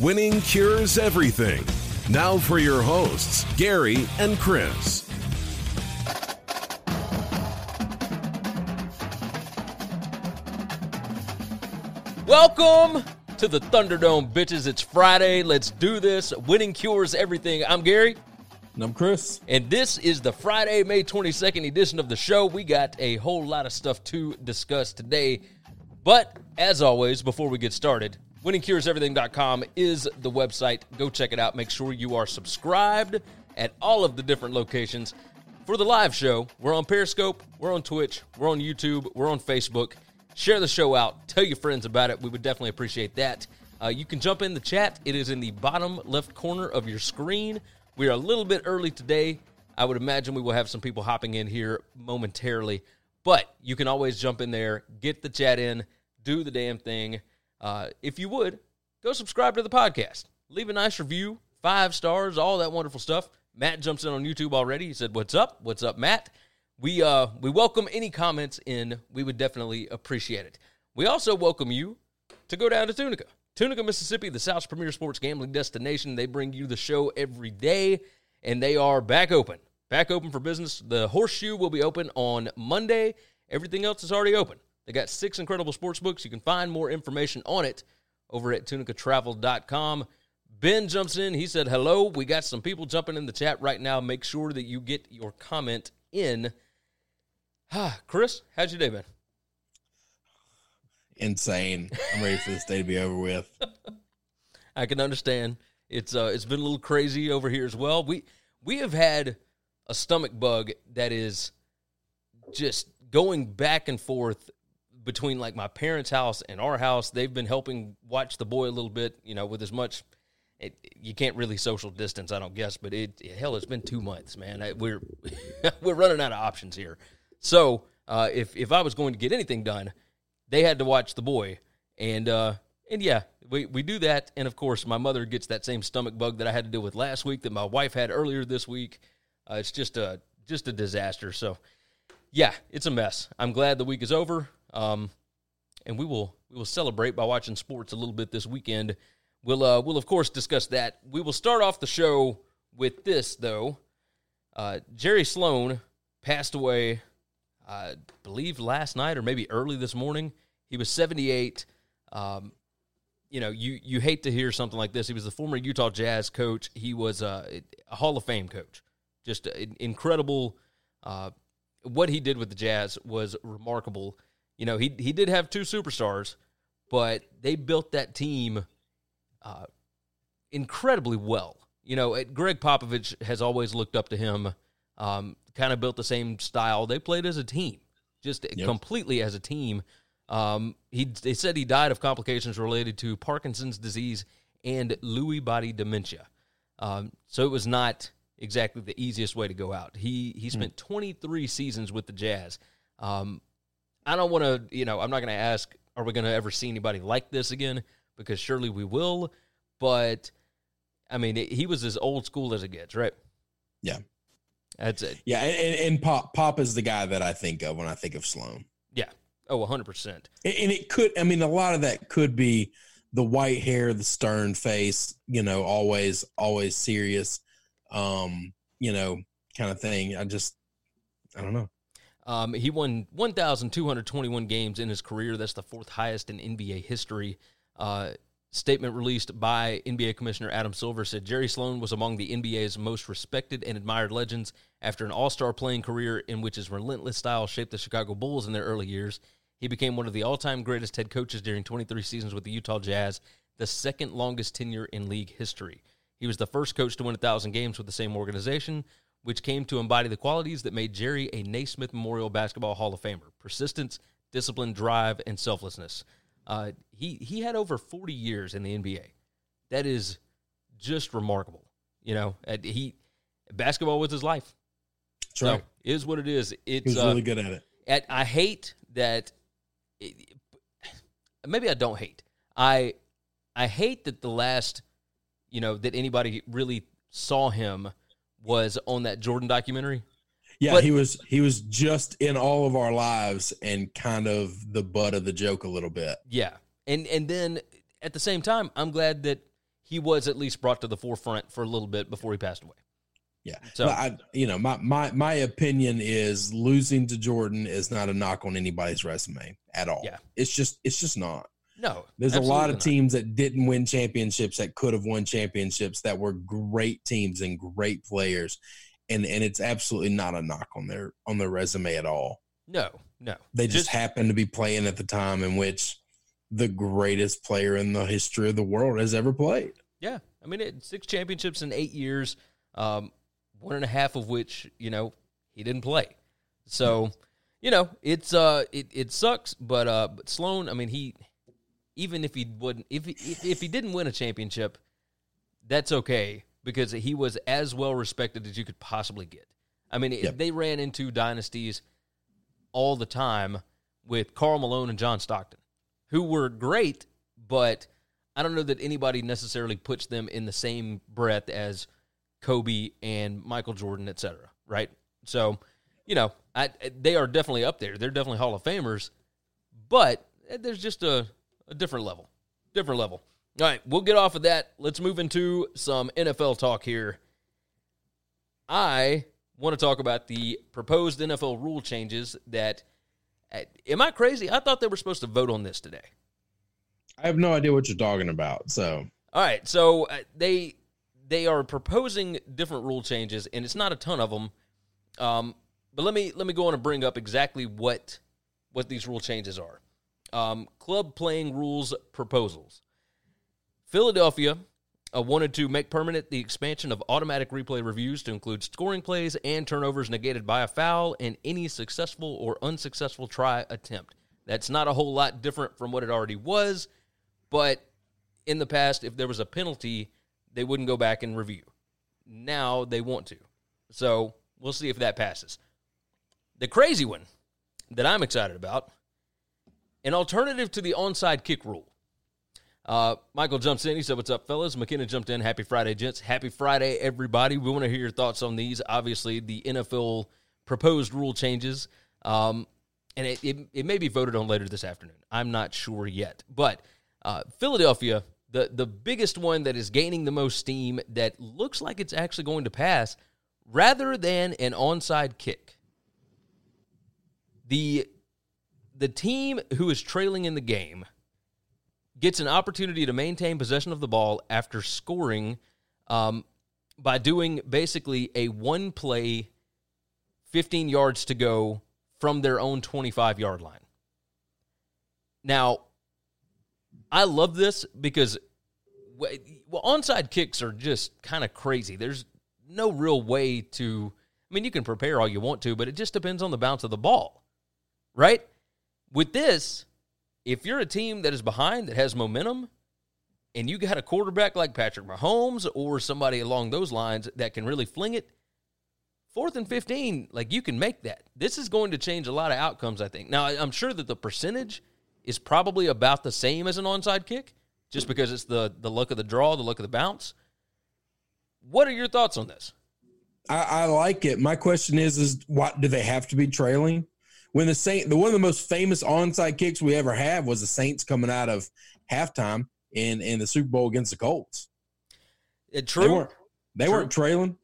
Winning cures everything. Now for your hosts, Gary and Chris. Welcome to the Thunderdome, bitches. It's Friday. Let's do this. Winning cures everything. I'm Gary, And I'm Chris. and this is the Friday, May 22nd edition of the show. We got a whole lot of stuff to discuss today. But as always, before we get started, winningcureseverything.com is the website. Go check it out. Make sure you are subscribed at all of the different locations. For the live show, we're on Periscope, we're on Twitch, we're on YouTube, we're on Facebook. Share the show out. Tell your friends about it. We would definitely appreciate that. Uh, you can jump in the chat. It is in the bottom left corner of your screen. We are a little bit early today. I would imagine we will have some people hopping in here momentarily, but you can always jump in there, get the chat in, do the damn thing. Uh, if you would, go subscribe to the podcast. Leave a nice review, five stars, all that wonderful stuff. Matt jumps in on YouTube already. He said, "What's up? What's up, Matt?" We uh we welcome any comments in. We would definitely appreciate it. We also welcome you to go down to Tunica. Tunica, Mississippi, the South's premier sports gambling destination. They bring you the show every day, and they are back open. Back open for business. The horseshoe will be open on Monday. Everything else is already open. They got six incredible sports books. You can find more information on it over at tunicatravel.com. Ben jumps in. He said, Hello. We got some people jumping in the chat right now. Make sure that you get your comment in. Ah, Chris, how's your day been? Insane. I'm ready for this day to be over with. I can understand. It's uh it's been a little crazy over here as well. We we have had a stomach bug that is just going back and forth between like my parents' house and our house. They've been helping watch the boy a little bit, you know, with as much it, you can't really social distance, I don't guess, but it hell, it's been two months, man. I, we're we're running out of options here. So uh, if if I was going to get anything done, they had to watch the boy, and uh, and yeah, we we do that, and of course, my mother gets that same stomach bug that I had to deal with last week that my wife had earlier this week. Uh, it's just a just a disaster. So yeah, it's a mess. I'm glad the week is over, um, and we will we will celebrate by watching sports a little bit this weekend. We'll uh, we'll of course discuss that. We will start off the show with this though. Uh, Jerry Sloan passed away, I believe last night or maybe early this morning. He was 78. Um, you know, you you hate to hear something like this. He was the former Utah Jazz coach. He was a, a Hall of Fame coach. Just incredible. Uh, what he did with the Jazz was remarkable. You know, he he did have two superstars, but they built that team uh, incredibly well. You know, it, Gregg Popovich has always looked up to him. Um, kind of built the same style. They played as a team, just completely as a team. Um, he they said he died of complications related to Parkinson's disease and Lewy body dementia. Um, so it was not exactly the easiest way to go out. He he spent 23 seasons with the Jazz. Um, I don't want to, you know, I'm not going to ask, are we going to ever see anybody like this again? Because surely we will. But I mean, it, he was as old school as it gets, right? Yeah. That's it. Yeah, and, and Pop Pop is the guy that I think of when I think of Sloan. Yeah. Oh, 100%. And and it could, I mean, a lot of that could be the white hair, the stern face, you know, always, always serious, um, you know, kind of thing. I just, I don't know. Um, he won 1,221 games in his career. That's the fourth highest in NBA history. Uh, statement released by NBA Commissioner Adam Silver said Jerry Sloan was among the NBA's most respected and admired legends after an all star playing career in which his relentless style shaped the Chicago Bulls in their early years. He became one of the all time greatest head coaches during 23 seasons with the Utah Jazz, the second longest tenure in league history. He was the first coach to win 1,000 games with the same organization, which came to embody the qualities that made Jerry a Naismith Memorial Basketball Hall of Famer persistence, discipline, drive, and selflessness. Uh, he, he had over 40 years in the NBA. That is just remarkable. You know, he basketball was his life. That's right. So, is what it is. It's he was uh, really good at it. at, I hate that. It, maybe I don't hate. I I hate that the last, you know, that anybody really saw him was on that Jordan documentary. Yeah, But- he was he was just in all of our lives and kind of the butt of the joke a little bit. Yeah, and and then at the same time, I'm glad that he was at least brought to the forefront for a little bit before he passed away. Yeah. So- So I you know, my my my opinion is losing to Jordan is not a knock on anybody's resume at all. Yeah. It's just it's just not. No, There's a lot of not. teams that didn't win championships that could have won championships that were great teams and great players. And and it's absolutely not a knock on their on their resume at all. No, no. They just, happened to be playing at the time in which the greatest player in the history of the world has ever played. Yeah, I mean, it, six championships in eight years, um, one and a half of which you know he didn't play. So, you know, it's uh, it, it sucks, but uh, but Sloan, I mean, he even if he wouldn't, if he, if he didn't win a championship, that's okay because he was as well respected as you could possibly get. I mean, Yep. they ran into dynasties all the time with Karl Malone and John Stockton, who were great, but I don't know that anybody necessarily puts them in the same breath as Kobe and Michael Jordan, et cetera, right? So, you know, I, they are definitely up there. They're definitely Hall of Famers, but there's just a, a different level. Different level. All right, we'll get off of that. Let's move into some NFL talk here. I want to talk about the proposed NFL rule changes that. uh, Am I crazy? I thought they were supposed to vote on this today. I have no idea what you're talking about. So All right, so uh, they they are proposing different rule changes, and it's not a ton of them. Um, but let me let me go on and bring up exactly what what these rule changes are. Um, club playing rules proposals. Philadelphia uh, wanted to make permanent the expansion of automatic replay reviews to include scoring plays and turnovers negated by a foul and any successful or unsuccessful try attempt. That's not a whole lot different from what it already was, but in the past, if there was a penalty, they wouldn't go back and review. Now they want to. So we'll see if that passes. The crazy one that I'm excited about an alternative to the onside kick rule. Uh, Michael jumps in. He said, What's up, fellas? McKenna jumped in. Happy Friday, gents. Happy Friday, everybody. We want to hear your thoughts on these. Obviously, the NFL proposed rule changes. Um, and it, it, it may be voted on later this afternoon. I'm not sure yet. But uh, Philadelphia, the, the biggest one that is gaining the most steam that looks like it's actually going to pass rather than an onside kick. The the team who is trailing in the game gets an opportunity to maintain possession of the ball after scoring um, by doing basically a one play, 15 yards to go from their own 25 yard line. Now, I love this because well, onside kicks are just kind of crazy. There's no real way to, I mean, you can prepare all you want to, but it just depends on the bounce of the ball, right? With this, if you're a team that is behind that has momentum and you got a quarterback like Patrick Mahomes or somebody along those lines that can really fling it, fourth and 15, like you can make that. This is going to change a lot of outcomes, I think. Now, I'm sure that the percentage is probably about the same as an onside kick, just because it's the, the luck of the draw, the luck of the bounce. What are your thoughts on this? I, I like it. My question is, is what do they have to be trailing? When the Saint, the one of the most famous onside kicks we ever have was the Saints coming out of halftime in in the Super Bowl against the Colts. It, true. They weren't. They True. weren't trailing.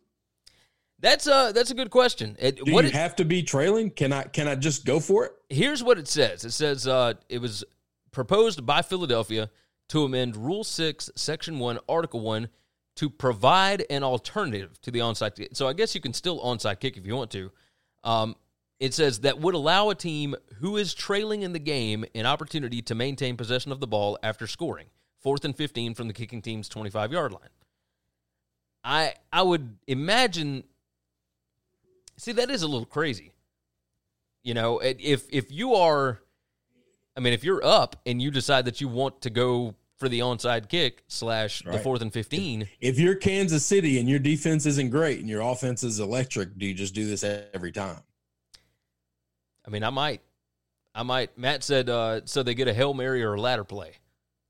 That's a that's a good question. It, Do you it- have to be trailing? Can I can I just go for it? here's what it says. It says uh, it was proposed by Philadelphia to amend Rule Six, Section One, Article One, to provide an alternative to the onside kick. So I guess you can still onside kick if you want to. Um, it says that would allow a team who is trailing in the game an opportunity to maintain possession of the ball after scoring, fourth and fifteen from the kicking team's twenty-five yard line. I I would imagine. See, that is a little crazy. You know, if if you are, I mean, if you're up and you decide that you want to go for the onside kick slash the fourth and fifteen, If you're Kansas City and your defense isn't great and your offense is electric, do you just do this every time? I mean, I might, I might. Matt said, uh, so they get a hail mary or a ladder play.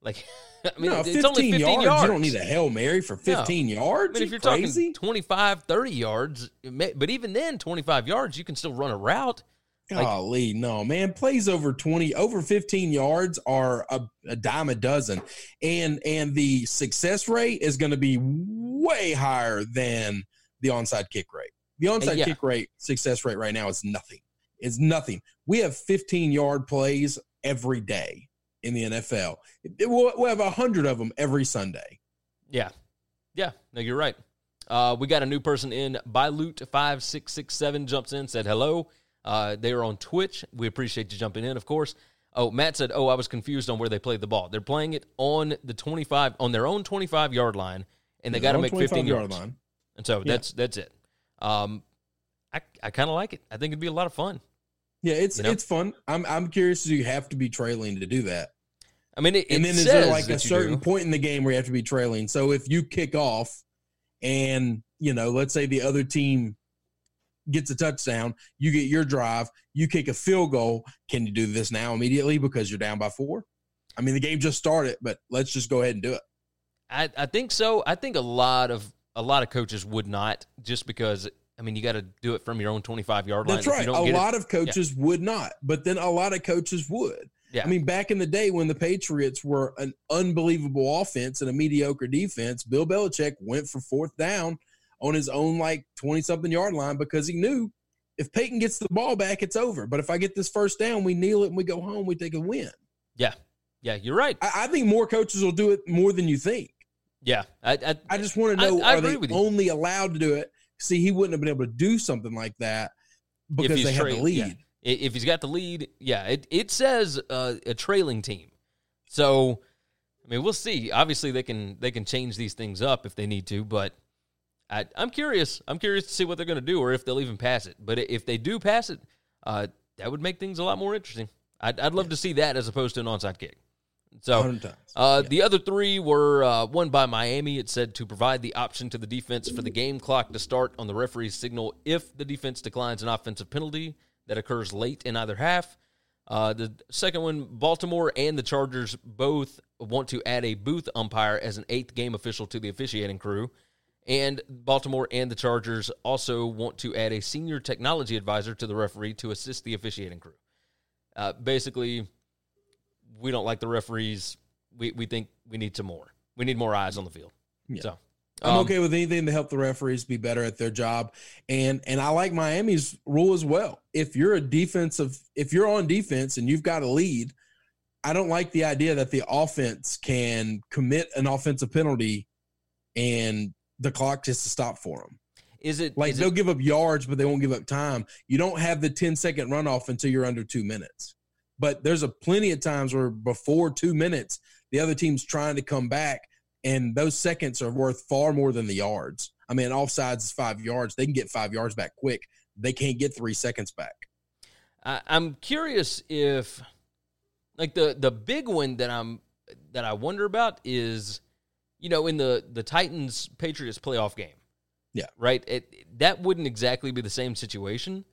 Like, I mean, no, it's 15 only fifteen yards, yards. You don't need a hail mary for 15 yards. I mean, if you're crazy? talking 25, 30 yards, may, but even then, 25 yards, you can still run a route. like- Golly, no, man. Plays over 20, over 15 yards are a, a dime a dozen. And and the success rate is going to be way higher than the onside kick rate. The onside yeah. kick rate success rate right now is nothing. It's nothing. We have 15 yard plays every day in the NFL. We'll, we'll have 100 of them every Sunday. Yeah. Yeah. No, you're right. Uh, we got a new person in. Byloot5667 jumps in, said hello. Uh, they are on Twitch. We appreciate you jumping in, of course. Oh, Matt said, "Oh, I was confused on where they played the ball. They're playing it on the 25 on their own 25 yard line, and they got to make 15 yard yards. line. And so Yeah. that's that's it. Um, I I kind of like it. I think it'd be a lot of fun. Yeah, it's You know? it's fun. I'm I'm curious. Do you have to be trailing to do that? I mean, it, and then is there like a certain point in the game where you have to be trailing? So if you kick off, and you know, let's say the other team gets a touchdown, you get your drive, you kick a field goal. Can you do this now immediately because you're down by four? I mean, the game just started, but let's just go ahead and do it. I, I think so. I think a lot of a lot of coaches would not just because I mean you got to do it from your own 25 yard line. That's right. don't A get it- lot of coaches would not, but then a lot of coaches would. Yeah. I mean, back in the day when the Patriots were an unbelievable offense and a mediocre defense, Bill Belichick went for fourth down on his own like 20 something yard line because he knew if Peyton gets the ball back, it's over. But if I get this first down, we kneel it and we go home, we take a win. yeah, yeah, you're right. I, I think more coaches will do it more than you think. Yeah, I, I, I just want to know I are they only allowed to do it? See, he wouldn't have been able to do something like that because they had the lead. yeah. If he's got the lead, yeah, it, it says uh, a trailing team. So, I mean, we'll see. Obviously, they can they can change these things up if they need to, but I, I'm curious. I'm curious to see what they're going to do or if they'll even pass it. But if they do pass it, uh, that would make things a lot more interesting. I'd, I'd love to see that as opposed to an onside kick. So, 100 uh, Yeah. The other three were uh, one by Miami. It said to provide the option to the defense for the game clock to start on the referee's signal if the defense declines an offensive penalty that occurs late in either half. Uh, the second one, Baltimore and the Chargers both want to add a booth umpire as an eighth game official to the officiating crew. And Baltimore and the Chargers also want to add a senior technology advisor to the referee to assist the officiating crew. Uh, basically, we don't like the referees. We we think we need some more. We need more eyes on the field. Yeah. So I'm um, okay with anything to help the referees be better at their job. And and I like Miami's rule as well. If you're a defensive, if you're on defense and you've got a lead, I don't like the idea that the offense can commit an offensive penalty and the clock just to stop for them. Is it Like is they'll it, give up yards, but they won't give up time. You don't have the 10 second runoff until you're under two minutes. But there's a plenty of times where before two minutes, the other team's trying to come back, and those seconds are worth far more than the yards. I mean, offsides is five yards. They can get five yards back quick. They can't get three seconds back. I, I'm curious if like the the big one that I'm that I wonder about is you know in the the Titans Patriots playoff game. Yeah. Right. It, that wouldn't exactly be the same situation.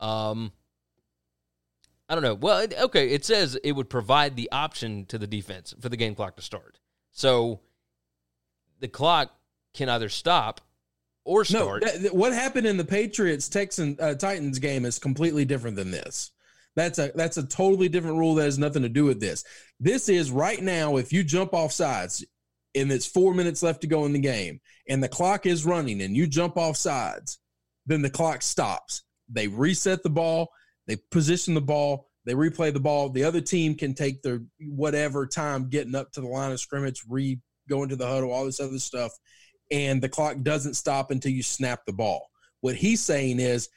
Um, I don't know. Well, okay, it says it would provide the option to the defense for the game clock to start. So the clock can either stop or start. No, that, what happened in the Patriots Texan uh, Titans game is completely different than this. That's a that's a totally different rule that has nothing to do with this. This is right now if you jump off sides and it's 4 minutes left to go in the game and the clock is running and you jump off sides, then the clock stops. They reset the ball, they position the ball, they replay the ball. The other team can take their whatever time getting up to the line of scrimmage, re go into the huddle, all this other stuff, and the clock doesn't stop until you snap the ball. What he's saying is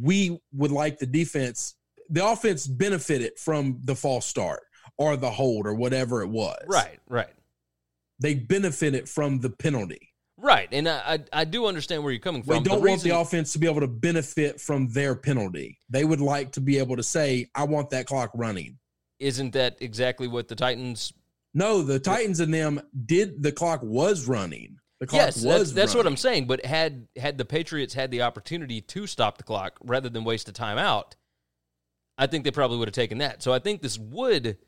we would like the defense, the offense benefited from the false start or the hold or whatever it was. Right, right. They benefited from the penalty. Right, and I I, I do understand where you're coming from. They don't the want reason, the offense to be able to benefit from their penalty. They would like to be able to say, "I want that clock running." Isn't that exactly what the Titans? No, the Titans and them did. The clock was running. The clock Yes, was that's, that's what. I'm saying. But had had the Patriots had the opportunity to stop the clock rather than waste a timeout, I think they probably would have taken that. So I think this would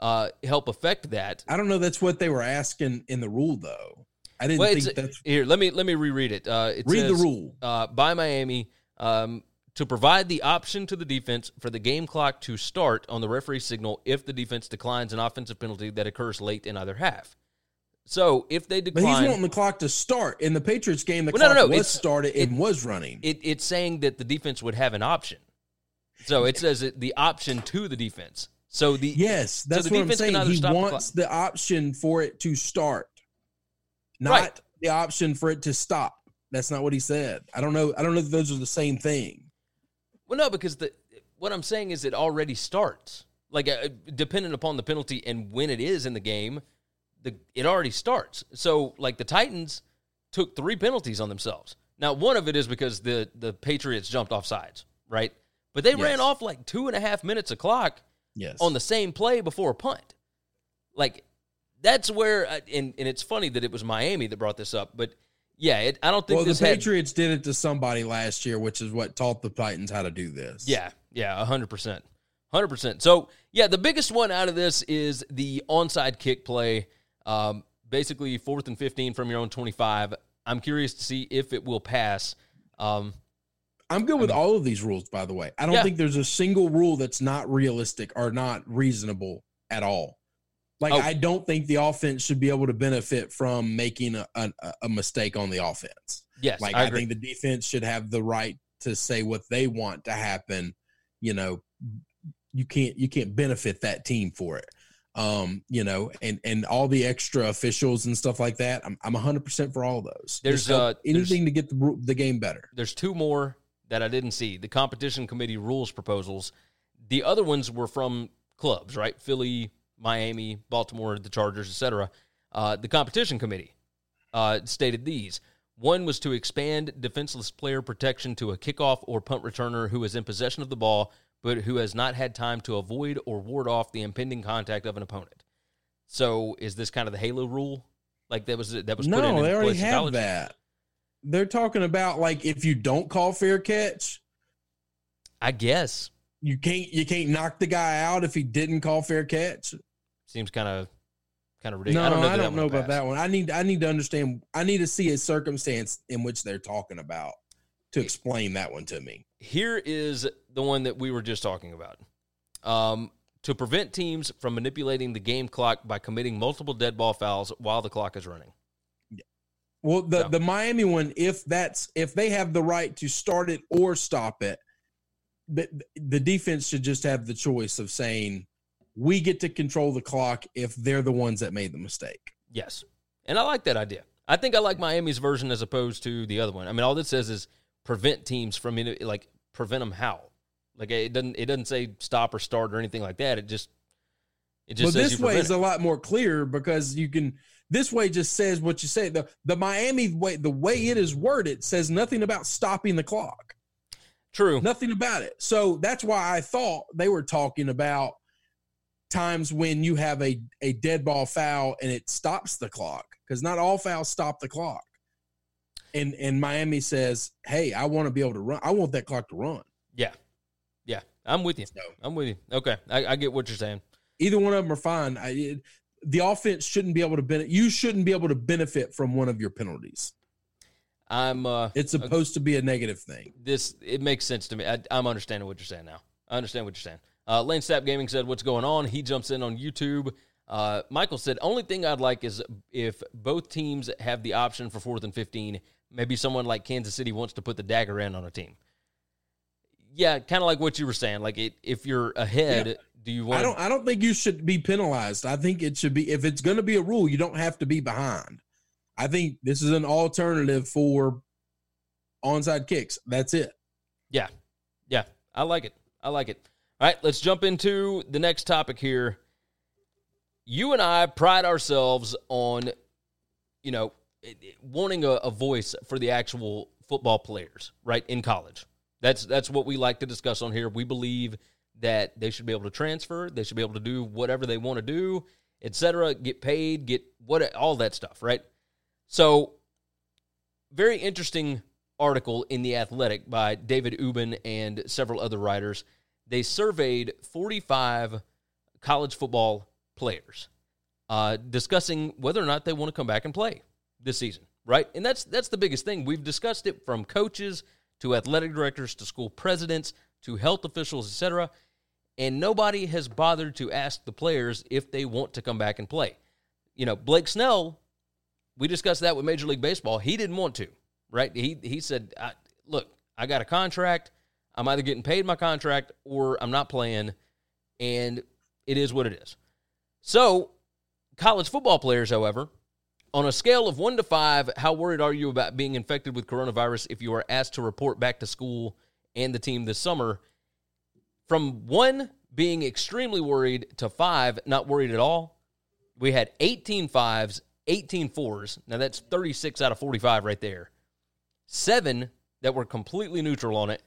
uh, help affect that. I don't know. That's what they were asking in the rule, though. I didn't Well, think that's. here. Let me let me reread it. Uh, it Read the rule. uh, by Miami um, to provide the option to the defense for the game clock to start on the referee signal if the defense declines an offensive penalty that occurs late in either half. So if they decline, But he's wanting the clock to start. In the Patriots game, the Well, clock no, no, was it's- started and it- was running. it, it's saying that the defense would have an option. So it says it, the option to the defense. So the yes, that's the what I'm saying. He stop the wants the, option for it to start, not Right. the option for it to stop. That's not what he said. I don't know. I don't know if those are the same thing. Well, no, because the what I'm saying is it already starts. Like uh, depending upon the penalty and when it is in the game, the it already starts. So like the Titans took three penalties on themselves. Now one of it is because the the Patriots jumped off sides, right? But they ran off like two and a half minutes of clock Yes. on the same play before a punt. Like that's where, uh, and and it's funny that it was Miami that brought this up, but yeah, it, I don't think well, the this had Patriots did it to somebody last year, which is what taught the Titans how to do this. Yeah, yeah, hundred percent, hundred percent. So yeah, the biggest one out of this is the onside kick play. Um, basically, fourth and fifteen from your own twenty-five. I'm curious to see if it will pass. Um, I'm good with all of these rules, by the way. I don't Yeah. think there's a single rule that's not realistic or not reasonable at all. Like, Oh. I don't think the offense should be able to benefit from making a, a, a mistake on the offense. yes, Like, I I, think the defense should have the right to say what they want to happen. You know, you can't you can't benefit that team for it. Um, you know, and and all the extra officials and stuff like that. I'm I'm 100 percent for all those. There's, help uh, there's- anything to get the the game better. There's two more that I didn't see. The competition committee rules proposals. The other ones were from clubs, right? Philly, Miami, Baltimore, the Chargers, etc. Uh, the competition committee uh, stated these. One was to expand defenseless player protection to a kickoff or punt returner who is in possession of the ball but who has not had time to avoid or ward off the impending contact of an opponent. So, is this kind of the Halo rule? Like that was that was put in No, in already have college? that. They're talking about like if you don't call fair catch, I guess you can't you can't knock the guy out if he didn't call fair catch. Seems kind of kind of ridiculous. No. I don't know, that that one about passed. that one. I need I need to understand. I need to see a circumstance in which they're talking about to explain that one to me. Here is the one that we were just talking about. Um, to prevent teams from manipulating the game clock by committing multiple dead ball fouls while the clock is running. Well, the No. the Miami one, if that's if they have the right to start it or stop it, the the defense should just have the choice of saying we get to control the clock if they're the ones that made the mistake. Yes. And I like that idea. I think I like Miami's version as opposed to the other one. I mean, all this says is prevent teams from like prevent them how. Like it doesn't it doesn't say stop or start or anything like that. It just it just Well, says this way is it. a lot more clear because you can. This way just says what you say. The the Miami way, the way it is worded, says nothing about stopping the clock. True. Nothing about it. So that's why I thought they were talking about times when you have a a dead ball foul and it stops the clock because not all fouls stop the clock. and and Miami says, "Hey, I want to be able to run. I want that clock to run." Yeah, yeah, I'm with you. So I'm with you. Okay, I, I get what you're saying. either one of them are fine. I, it, the offense shouldn't be able to benefit. You shouldn't be able to benefit from one of your penalties. I'm. uh It's supposed to be a negative thing. this it makes sense to me. I, I'm understanding what you're saying now. I understand what you're saying. Uh, Lane Stapp Gaming said, "What's going on?" He jumps in on YouTube. Uh, Michael said, "Only thing I'd like is if both teams have the option for fourth and 15. Maybe someone like Kansas City wants to put the dagger in on a team. Yeah, kind of like what you were saying. Like it, if you're ahead, Yeah. do you want? I don't. I don't think you should be penalized. I think it should be if it's going to be a rule, you don't have to be behind. I think this is an alternative for onside kicks. That's it. Yeah. Yeah. I like it. I like it. All right, let's jump into the next topic here. You and I pride ourselves on, you know, wanting a, a voice for the actual football players, right, in college. That's that's what we like to discuss on here. We believe that they should be able to transfer, they should be able to do whatever they want to do, etc., get paid, get what all that stuff, right? So, very interesting article in The Athletic by David Ubben and several other writers. They surveyed 45 college football players uh, discussing whether or not they want to come back and play this season, right? And that's that's the biggest thing. We've discussed it from coaches to athletic directors to school presidents to health officials, etc. And nobody has bothered to ask the players if they want to come back and play. You know, Blake Snell we discussed that with Major League Baseball. He didn't want to, right? He he said, I, "Look, I got a contract. I'm either getting paid my contract or I'm not playing, and it is what it is." So, college football players, however, on a scale of one to five, how worried are you about being infected with coronavirus if you are asked to report back to school and the team this summer? From one being extremely worried to five not worried at all, we had 18 fives, 18 fours. Now that's 36 out of 45 right there. Seven that were completely neutral on it.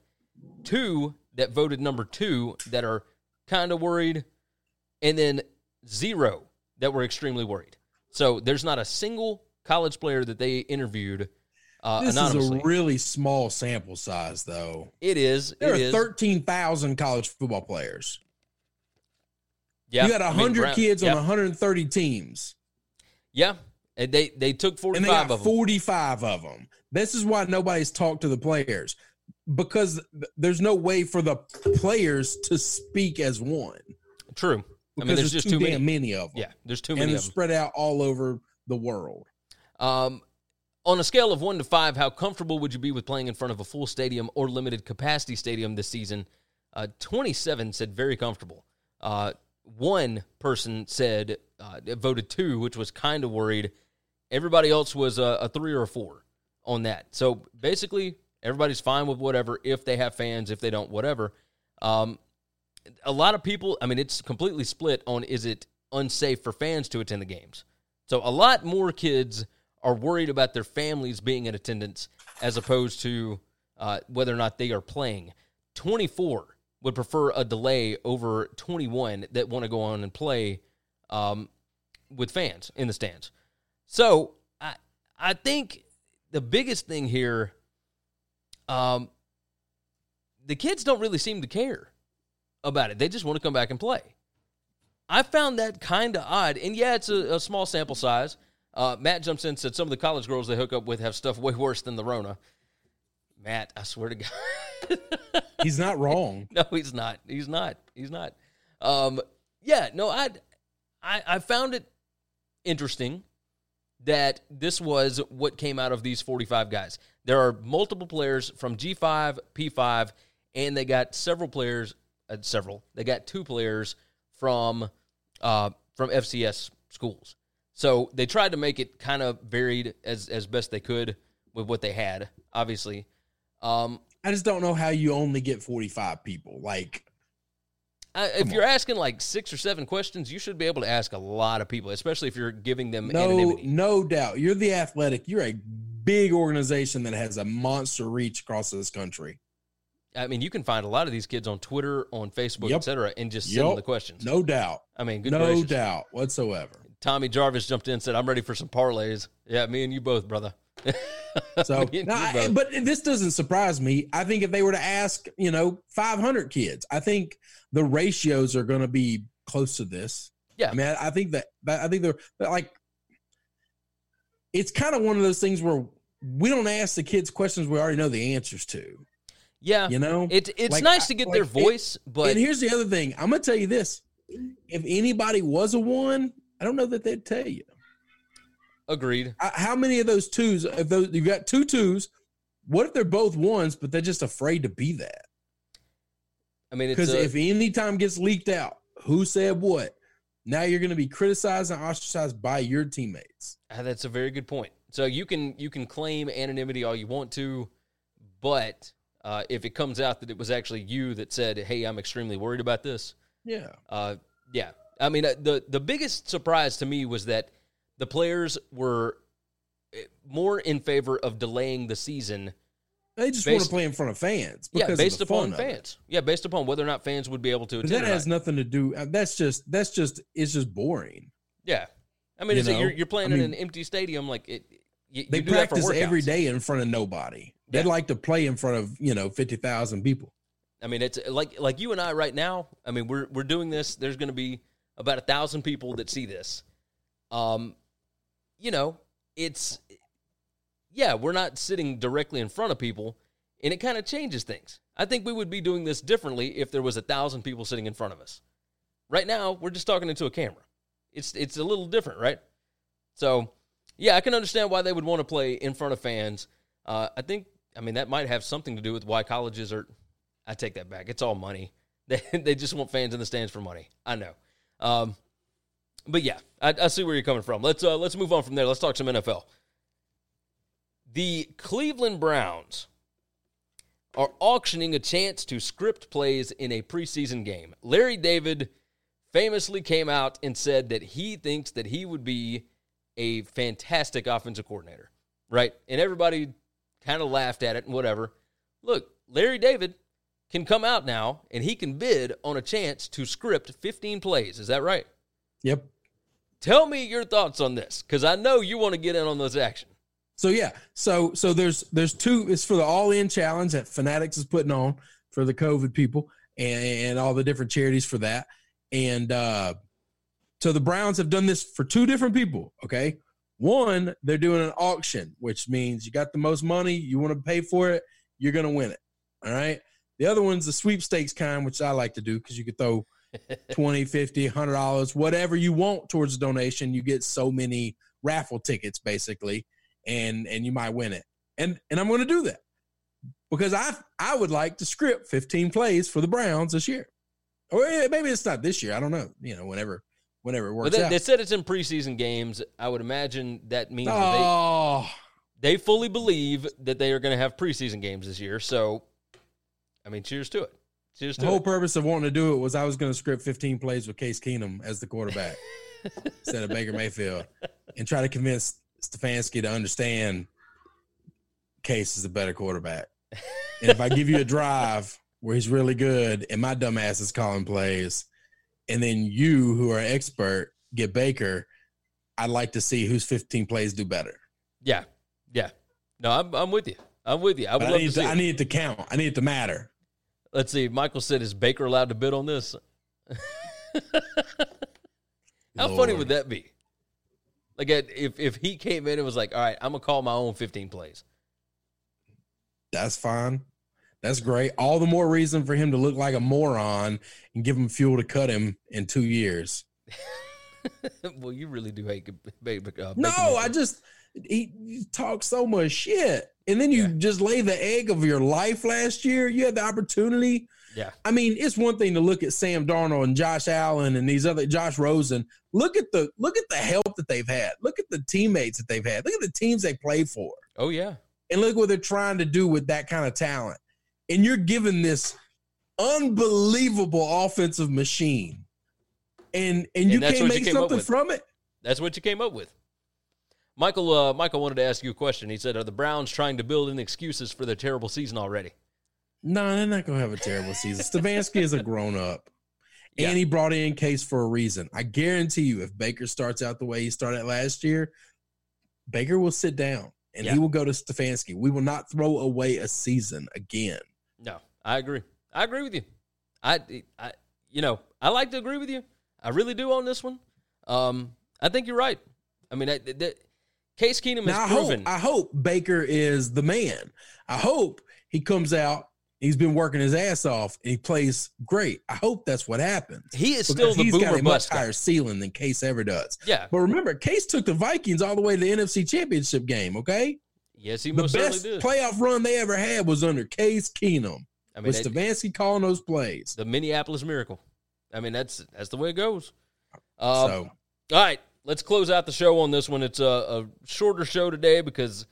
Two that voted number two that are kind of worried. And then zero that were extremely worried. So there's not a single college player that they interviewed uh, This is a really small sample size, though. it is. There it are is. thirteen thousand college football players. yeah, you got I mean, hundred kids yeah. on 130 teams, Yeah, and they they took 45 of them. 45 of them. This is why nobody's talked to the players because there's no way for the players to speak as one. True. I mean, there's there's just too many. damn many of them. Yeah, there's too and many they're spread out all over the world. Um, on a scale of one to five, how comfortable would you be with playing in front of a full stadium or limited capacity stadium this season? Uh, 27 said very comfortable. Uh, one person said uh, voted two, which was kind of worried. Everybody else was a, a three or a four on that. So basically, everybody's fine with whatever if they have fans, if they don't, whatever. Um, a lot of people, I mean, it's completely split on is it unsafe for fans to attend the games. So a lot more kids are worried about their families being in attendance as opposed to uh, whether or not they are playing. 24 would prefer a delay over 21 that want to go on and play um, with fans in the stands. So I I think the biggest thing here, um, the kids don't really seem to care about it. They just want to come back and play. I found that kind of odd. And yeah, it's a, a small sample size. Uh, Matt jumps in and said some of the college girls they hook up with have stuff way worse than the Rona. Matt, I swear to God. He's not wrong. no, he's not. He's not. He's not. Um, yeah, no, I, I, I found it interesting that this was what came out of these 45 guys. There are multiple players from G5, P5, and they got several players, uh, several. They got two players from uh, from FCS schools. So they tried to make it kind of varied as as best they could with what they had. Obviously, um, I just don't know how you only get 45 people. Like, I, if you're asking like six or seven questions, you should be able to ask a lot of people, especially if you're giving them no, anonymity. no doubt. You're the athletic. You're a big organization that has a monster reach across this country. I mean, you can find a lot of these kids on Twitter, on Facebook, Yep. et cetera, and just send them Yep. the questions. No doubt. I mean, good no gracious. doubt whatsoever. Tommy Jarvis jumped in and said, I'm ready for some parlays. Yeah, me and you both, brother. So, Me no, I- both. but this doesn't surprise me. I think if they were to ask, you know, 500 kids, I think the ratios are going to be close to this. Yeah. I mean, I, I think that I think they're like, it's kind of one of those things where we don't ask the kids questions we already know the answers to. yeah, You know, it, it's Like, nice to get like, their it- voice, but and here's the other thing. I'm gonna tell you this: if anybody was a one, I don't know that they'd tell you. agreed. I- How many of those twos? If those you've got two twos, what if they're both ones, but they're just afraid to be that? I mean, Because if any time gets leaked out, who said what? Now you're going to be criticized and ostracized by your teammates. Ah, that's a very good point. So you can you can claim anonymity all you want to, but uh, if it comes out that it was actually you that said, "Hey, I'm extremely worried about this," Yeah, uh, yeah. I mean, uh, the the biggest surprise to me was that the players were eh, more in favor of delaying the season. They just want to play in front of fans. Yeah, based upon fans. Yeah, based upon whether or not fans would be able to that has nothing to do. uh, That's just that's just it's just boring. Yeah, I mean, You it's a- know? you're you're playing I in an empty stadium. Like it, you, They you do that for practice every day in front of nobody. They'd like to play in front of you know fifty thousand people. I mean, it's like like you and I right now. I mean, we're we're doing this. There's going to be about a thousand people that see this. Um, you know, it's yeah, we're not sitting directly in front of people, and it kind of changes things. I think we would be doing this differently if there was a thousand people sitting in front of us. Right now, we're just talking into a camera. It's it's a little different, right? So, yeah, I can understand why they would want to play in front of fans. Uh, I think, I mean, that might have something to do with why colleges are. I take that back. It's all money. They they just want fans in the stands for money. I know. Um, but yeah, I, I see where you're coming from. Let's uh, let's move on from there. Let's talk some NFL. The Cleveland Browns are auctioning a chance to script plays in a preseason game. Larry David famously came out and said that he thinks that he would be a fantastic offensive coordinator, right? And everybody kind of laughed at it and whatever. Look, Larry David can come out now and he can bid on a chance to script 15 plays. Is that right? Yep. Tell me your thoughts on this because I know you want to get in on this action. So yeah, so so there's there's two. It's for the All In Challenge that Fanatics is putting on for the COVID people and, and all the different charities for that. And uh, so the Browns have done this for two different people. Okay, one they're doing an auction, which means you got the most money, you want to pay for it, you're gonna win it. All right. The other one's the sweepstakes kind, which I like to do because you could throw 20 50 100 dollars whatever you want towards the donation you get so many raffle tickets basically and and you might win it and and i'm going to do that because i i would like to script 15 plays for the browns this year or eh, maybe it's not this year i don't know you know whenever whenever it works they, out they said it's in preseason games. I would imagine that means that oh they, they fully believe that they are going to have preseason games this year. So, I mean, cheers to it. Cheers To the whole it. purpose of wanting to do it was i was going to script 15 plays with case keenum as the quarterback instead of baker mayfield and try to convince stefanski to understand case is a better quarterback and if i give you a drive where he's really good and my dumb ass is calling plays and then you who are an expert get baker i'd like to see whose 15 plays do better Yeah. Yeah. No, I'm, I'm with you. I'm with you. I would I love to need, see to. I need it to count i need it to matter Let's see. Michael said, "Is Baker allowed to bid on this?" How funny would that be? Like, if if he came in and was like, "All right, I'm gonna call my own 15 plays." that's fine. That's great. All the more reason for him to look like a moron and give him fuel to cut him in two years. well, you really do hate Baker. Uh, No, I just he, he talks so much shit, and then you Yeah. just lay the egg of your life last year. You had the opportunity. Yeah, I mean, it's one thing to look at Sam Darnold and Josh Allen and these other Josh Rosen. Look at the look at the help that they've had. Look at the teammates that they've had. Look at the teams they play for. oh yeah, and look what they're trying to do with that kind of talent. And you're given this unbelievable offensive machine, and and you And can't what you make something from it. that's what you came up with. Michael, uh, Michael wanted to ask you a question. He said, "Are the Browns trying to build in excuses for their terrible season already?" No, they're not gonna have a terrible season. Stefanski is a grown up. Yeah. And he brought in Case for a reason. I guarantee you, if Baker starts out the way he started last year, Baker will sit down. and Yeah. he will go to Stefanski. We will not throw away a season again. No, I agree. I agree with you. I, I, you know, I like to agree with you. I really do on this one. Um, I think you're right. I mean, that, that, Case Keenum Now I has hope, proven. I hope Baker is the man. I hope he comes out. He's been working his ass off and he plays great. I hope that's what happens. he is still the he's got a much guy. higher ceiling than Case ever does. Yeah. But remember, Case took the Vikings all the way to the NFC Championship game. Okay, Yes, he the most best certainly did. playoff run they ever had was under Case Keenum I mean, with it- Stefanski calling those plays. the Minneapolis Miracle. I mean, that's that's the way it goes. Um, so All right, let's close out the show on this one. It's a, a shorter show today because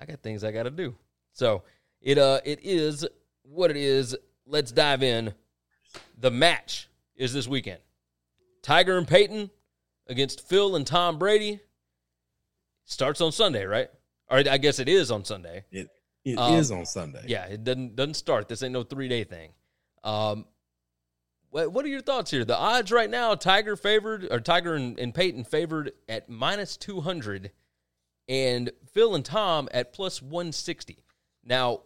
I got things I got to do. So it uh it is what it is. Let's dive in. The match is this weekend. Tiger and Peyton against Phil and Tom Brady. Starts on Sunday, right? Or I guess it is on Sunday. it it is um, on Sunday. Yeah, it doesn't doesn't start. This ain't no three day thing. Um, what what are your thoughts here? The odds right now: Tiger favored, or Tiger and, and Peyton favored at minus two hundred, and Phil and Tom at plus one sixty. Now,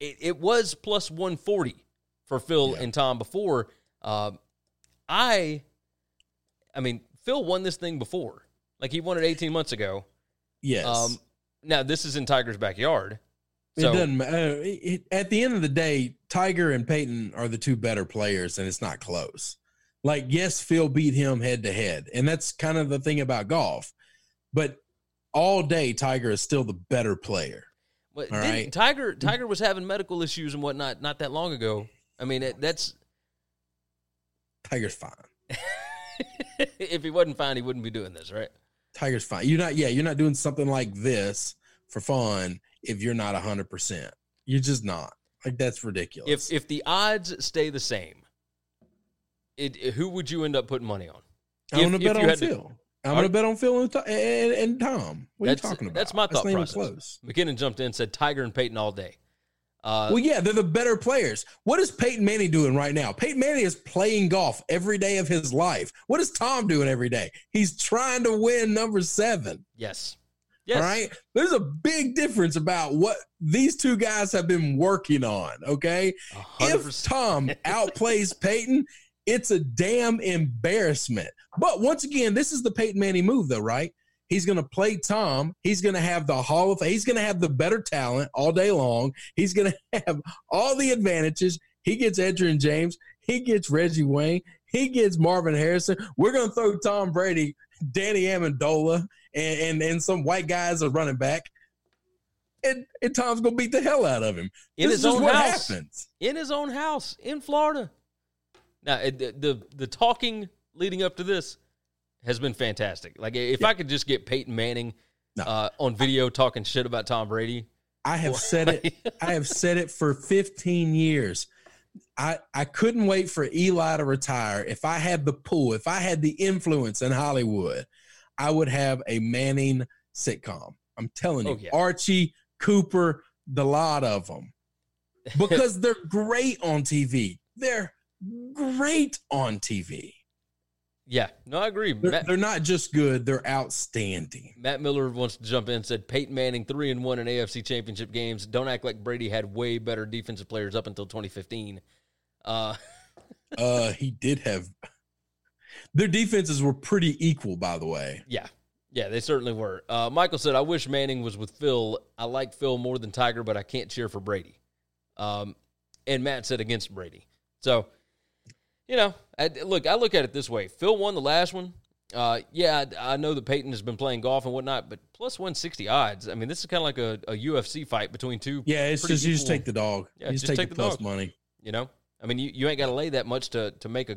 it, it was plus one forty for Phil Yeah. and Tom before. Um, I, I mean, Phil won this thing before. Like he won it eighteen months ago. Yes. Um, now this is in Tiger's backyard. It doesn't matter. It- it- at the end of the day, Tiger and Peyton are the two better players, and it's not close. Like, yes, Phil beat him head to head, and that's kind of the thing about golf. But all day, Tiger is still the better player. But right. Tiger Tiger was having medical issues and whatnot not that long ago. I mean, it, that's Tiger's fine. if he wasn't fine, he wouldn't be doing this, right? Tiger's fine. You're not. Yeah, you're not doing something like this for fun if you're not hundred percent. You're just not. Like that's ridiculous. If if the odds stay the same, it who would you end up putting money on? I'm if- gonna bet on to- Phil. I'm gonna bet on Phil and, and, and Tom. What are you talking about? that's my thought even process. close. McKinnon jumped in and said Tiger and Peyton all day. Uh, Well, yeah, they're the better players. What is Peyton Manning doing right now? Peyton Manning is playing golf every day of his life. What is Tom doing every day? He's trying to win number seven. yes, yes, All right. There's a big difference about what these two guys have been working on. Okay. A hundred If. Tom outplays Peyton, it's a damn embarrassment. But once again, this is the Peyton Manning move, though, right? He's going to play Tom. He's going to have the Hall of He's going to have the better talent all day long. He's going to have all the advantages. He gets Edgerrin James. He gets Reggie Wayne. He gets Marvin Harrison. We're going to throw Tom Brady, Danny Amendola, and, and, and some white guys are running back. And, and Tom's going to beat the hell out of him. in this his is own what house. happens. in his own house in Florida. Now, the, the the talking leading up to this has been fantastic. Like, if I could just get Peyton Manning No. uh, on video talking shit about Tom Brady, I have said it. I have said it for 15 years. I I couldn't wait for Eli to retire. If I had the pull, if I had the influence in Hollywood, I would have a Manning sitcom. I'm telling you, Oh, yeah. Archie, Cooper, the lot of them, because they're great on TV. They're great on TV. yeah, no, I agree. They're, Matt, they're not just good; they're outstanding. Matt Miller wants to jump in and said Peyton Manning three and one in AFC Championship games. Don't act like Brady had way better defensive players up until 2015. Uh, Uh, he did have. Their defenses were pretty equal, by the way. Yeah. Yeah, they certainly were. Uh, Michael said, I wish Manning was with Phil. I like Phil more than Tiger, but I can't cheer for Brady. Um, and Matt said against Brady. So, you know, I, look, I look at it this way. Phil won the last one. Uh, yeah, I, I know that Peyton has been playing golf and whatnot, but plus 160 odds. I mean, this is kind of like a, a UFC fight between two. Yeah, it's just you just take the dog. Yeah, you just, just take, take the the plus dog. money. You know, I mean, you, you ain't got to lay that much to, to make a.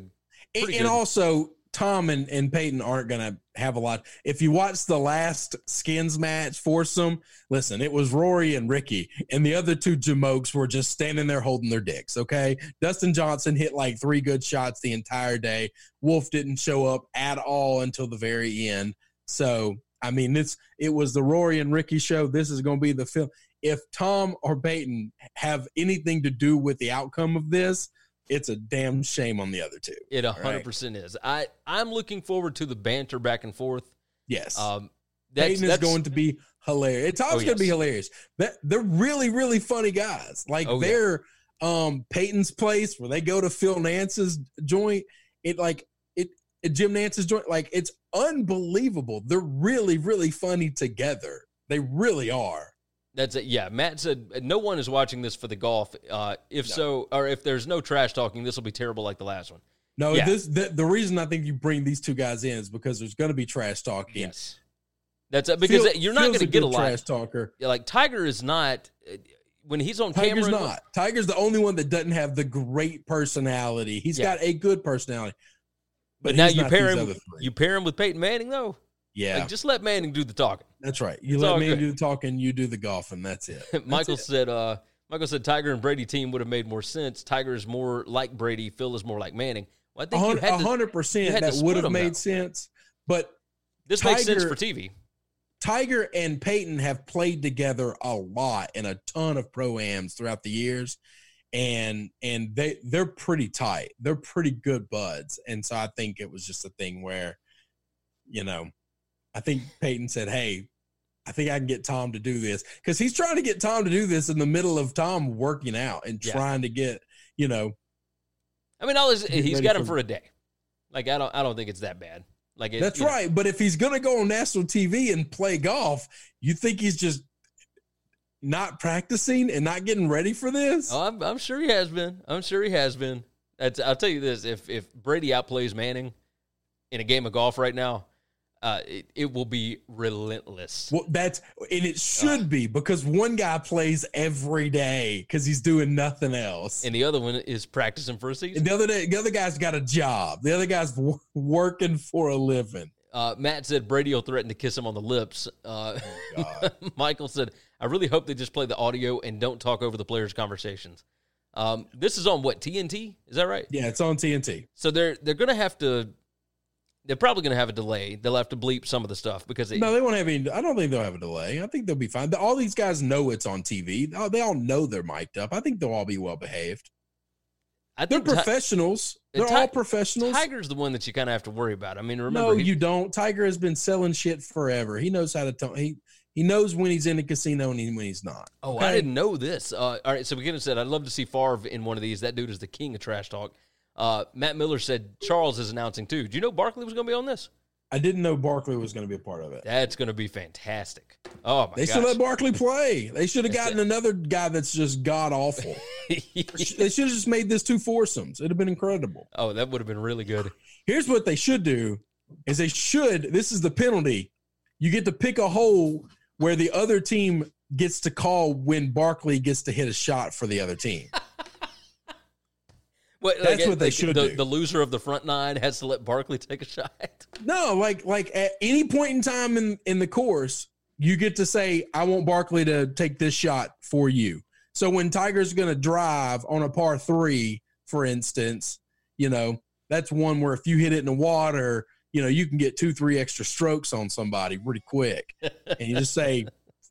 And, and also, Tom and, and Peyton aren't going to have a lot. If you watch the last skins match, foursome, listen, it was Rory and Rickie, and the other two jamokes were just standing there holding their dicks. Okay, Dustin Johnson hit like three good shots the entire day. Wolff didn't show up at all until the very end. So, I mean, it's it was the Rory and Rickie show. This is going to be the film. If Tom or Peyton have anything to do with the outcome of this, it's a damn shame on the other two. It 100% is. I, I'm looking forward to the banter back and forth. Yes. Um, That's, Peyton is going to be hilarious. Tom's Oh, going to be hilarious. That they're really, really funny guys. Like Oh, they're um Peyton's place where they go to Phil Nantz's joint. It like it, it Jim Nantz's joint. Like it's unbelievable. They're really, really funny together. They really are. That's it. Yeah, Matt said no one is watching this for the golf. Uh, if No. so, or if there's no trash talking, this will be terrible like the last one. No, Yeah. this the, the reason I think you bring these two guys in is because there's going to be trash talking. Yes, that's it because Phil- you're not going to get a lot. trash talker. Like Tiger is not uh, when he's on Tiger's camera. not. Tiger's the only one that doesn't have the great personality. He's Yeah. got a good personality. But, now you pair him. You pair him with Peyton Manning though. Yeah, Like, just let Manning do the talking. that's right. You It's let Manning good. do the talking, you do the golfing. That's it. That's Michael it. said. Uh, Michael said Tiger and Brady team would have made more sense. Tiger is more like Brady. Phil is more like Manning. Well, I think you hundred- had a to, hundred you percent that would have made though. sense. But this makes sense for TV. Tiger and Peyton have played together a lot in a ton of proams throughout the years, and and they they're pretty tight. They're pretty good buds, and so I think it was just a thing where, you know, I think Peyton said, "Hey, I think I can get Tom to do this," because he's trying to get Tom to do this in the middle of Tom working out and Yeah. trying to get you know I mean, all his, he's got him for- for a day. Like I don't, I don't think it's that bad. Like it, That's you know, right. But if he's going to go on national TV and play golf, you think he's just not practicing and not getting ready for this? Oh, I'm, I'm sure he has been. I'm sure he has been. That's, I'll tell you this: if if Brady outplays Manning in a game of golf right now, uh, it, it will be relentless. Well, that's and it should be because one guy plays every day because he's doing nothing else. And the other one is practicing for a And season. the other day, the other guy's got a job. The other guy's w- working for a living. Uh, Matt said Brady will threaten to kiss him on the lips. Uh, Michael said, "I really hope they just play the audio and don't talk over the players' conversations." Um, this is on what TNT? Is that right? Yeah, it's on TNT. So they're they're gonna have to. They're probably gonna have a delay. They'll have to bleep some of the stuff because it, No, they won't have any. I don't think they'll have a delay. I think they'll be fine. All these guys know it's on TV. They all know they're mic'd up. I think they'll all be well behaved. I They're Ti- professionals. They're Ti- all professionals. Tiger's the one that you kind of have to worry about. I mean, remember, no, he- you don't. Tiger has been selling shit forever. He knows how to tell. He he knows when he's in a casino and he- when he's not. Oh, I didn't know this. Uh, all right, so McKinnon said, I'd love to see Favre in one of these. That dude is the king of trash talk. Uh, Matt Miller said Charles is announcing too. Do you know Barkley was going to be on this? I didn't know Barkley was going to be a part of it. That's going to be fantastic. Oh my They gosh! should let Barkley play. They should have gotten another guy that's just god awful. they should have just made this two foursomes. It'd have been incredible. oh, that would have been really good. Here's what they should do: is they should. This is the penalty. You get to pick a hole where the other team gets to call when Barkley gets to hit a shot for the other team. What, That's what they like, should the, do. The loser of the front nine has to let Barkley take a shot. No, like like at any point in time in in the course, you get to say, "I want Barkley to take this shot for you." So when Tiger's going to drive on a par three, for instance, you know that's one where if you hit it in the water, you know you can get two, three extra strokes on somebody pretty quick, and you just say,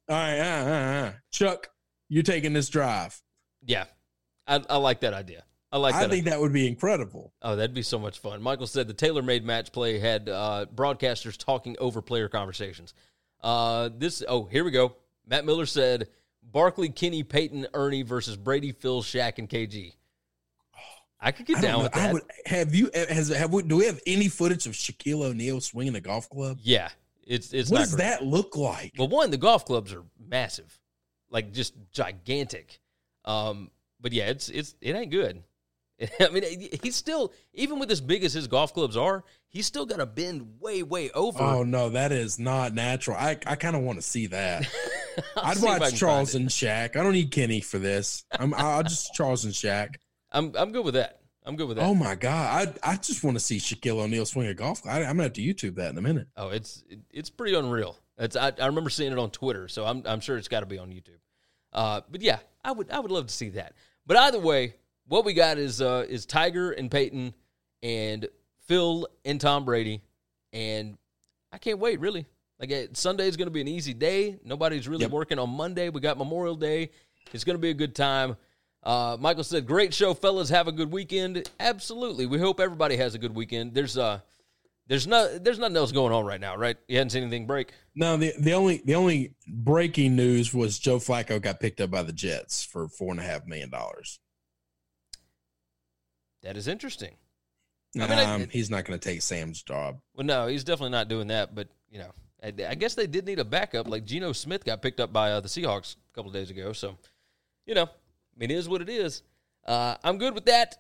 "All right, uh, uh, uh, Chuck, you're taking this drive." Yeah, I, I like that idea. I like I think that would be incredible. Oh, that'd be so much fun. Michael said the TaylorMade match play had uh, broadcasters talking over player conversations. Uh, this oh, here we go. Matt Miller said Barkley, Kenny, Peyton, Ernie versus Brady, Phil, Shaq, and KG. I could get I down know. with I that. would have you has have we do we have any footage of Shaquille O'Neal swinging a golf club? yeah, it's it's what not does great. that look like? Well, one, the golf clubs are massive, like just gigantic. Um, but yeah, it's it's it ain't good. I mean, he's still even with as big as his golf clubs are, he's still got to bend way way over. Oh no, that is not natural. I, I kind of want to see that. I'd watch Charles and Shaq. I don't need Kenny for this. I'm I'll just Charles and Shaq. I'm I'm good with that. I'm good with that. Oh my god, I I just want to see Shaquille O'Neal swing a golf. I, I'm gonna have to YouTube that in a minute. Oh, it's it- it's pretty unreal. It's I, I remember seeing it on Twitter, so I'm I'm sure it's got to be on YouTube. Uh, but yeah, I would I would love to see that. But either way, what we got is uh is Tiger and Peyton and Phil and Tom Brady, and I can't wait really. Like Sunday is going to be an easy day. Nobody's really Yep. working on Monday. We got Memorial Day. It's going to be a good time. Uh, Michael said, "Great show, fellas. Have a good weekend." Absolutely. We hope everybody has a good weekend. There's uh There's no there's nothing else going on right now, right? You hadn't seen anything break. No, the the only the only breaking news was Joe Flacco got picked up by the Jets for four and a half million dollars. That is interesting. I I mean, I- um, he's not going to take Sam's job. Well, no, he's definitely not doing that. But you know, I, I guess they did need a backup. Like Geno Smith got picked up by uh, the Seahawks a couple of days ago. So, you know, I mean, it is what it is. Uh, I'm good with that.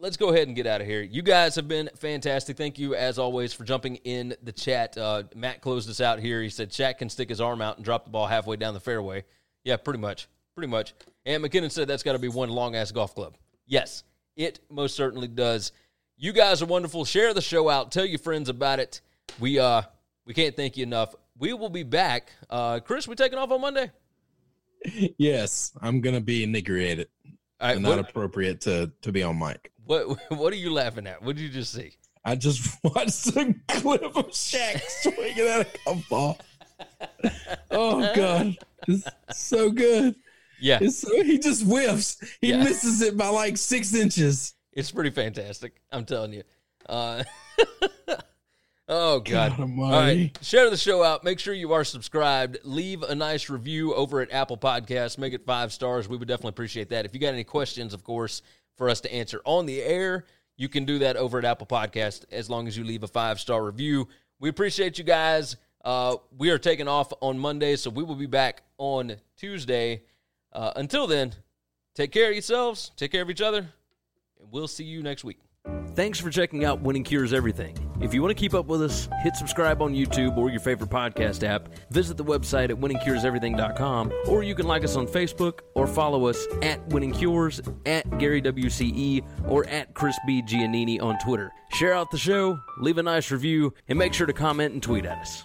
Let's go ahead and get out of here. You guys have been fantastic. Thank you, as always, for jumping in the chat. Uh, Matt closed us out here. He said Shaq can stick his arm out and drop the ball halfway down the fairway. Yeah, pretty much. Pretty much. And McKinnon said that's got to be one long ass golf club. Yes, it most certainly does. You guys are wonderful. Share the show out. Tell your friends about it. We uh we can't thank you enough. We will be back. Uh Chris, we taking off on Monday? Yes, I'm going to be inebriated right. and not What, appropriate to to be on mic. what what are you laughing at? What did you just see? I just watched a clip of Shaq swinging at a golf ball. Oh God, it's so good. Yeah, so, he just whiffs. He Yeah. misses it by like six inches. it's pretty fantastic. I'm telling you. Uh Oh God! God All almighty. share the show out. Make sure you are subscribed. Leave a nice review over at Apple Podcasts. Make it five stars. We would definitely appreciate that. If you got any questions, of course, for us to answer on the air, you can do that over at Apple Podcast as long as you leave a five star review. We appreciate you guys. Uh, we are taking off on Monday, so we will be back on Tuesday. Uh, until then, take care of yourselves, take care of each other, and we'll see you next week. Thanks for checking out Winning Cures Everything. If you want to keep up with us, hit subscribe on YouTube or your favorite podcast app. Visit the website at winningcureseverything.com, or you can like us on Facebook or follow us at Winning Cures, at Gary WCE, or at Chris B. Giannini on Twitter. Share out the show, leave a nice review, and make sure to comment and tweet at us.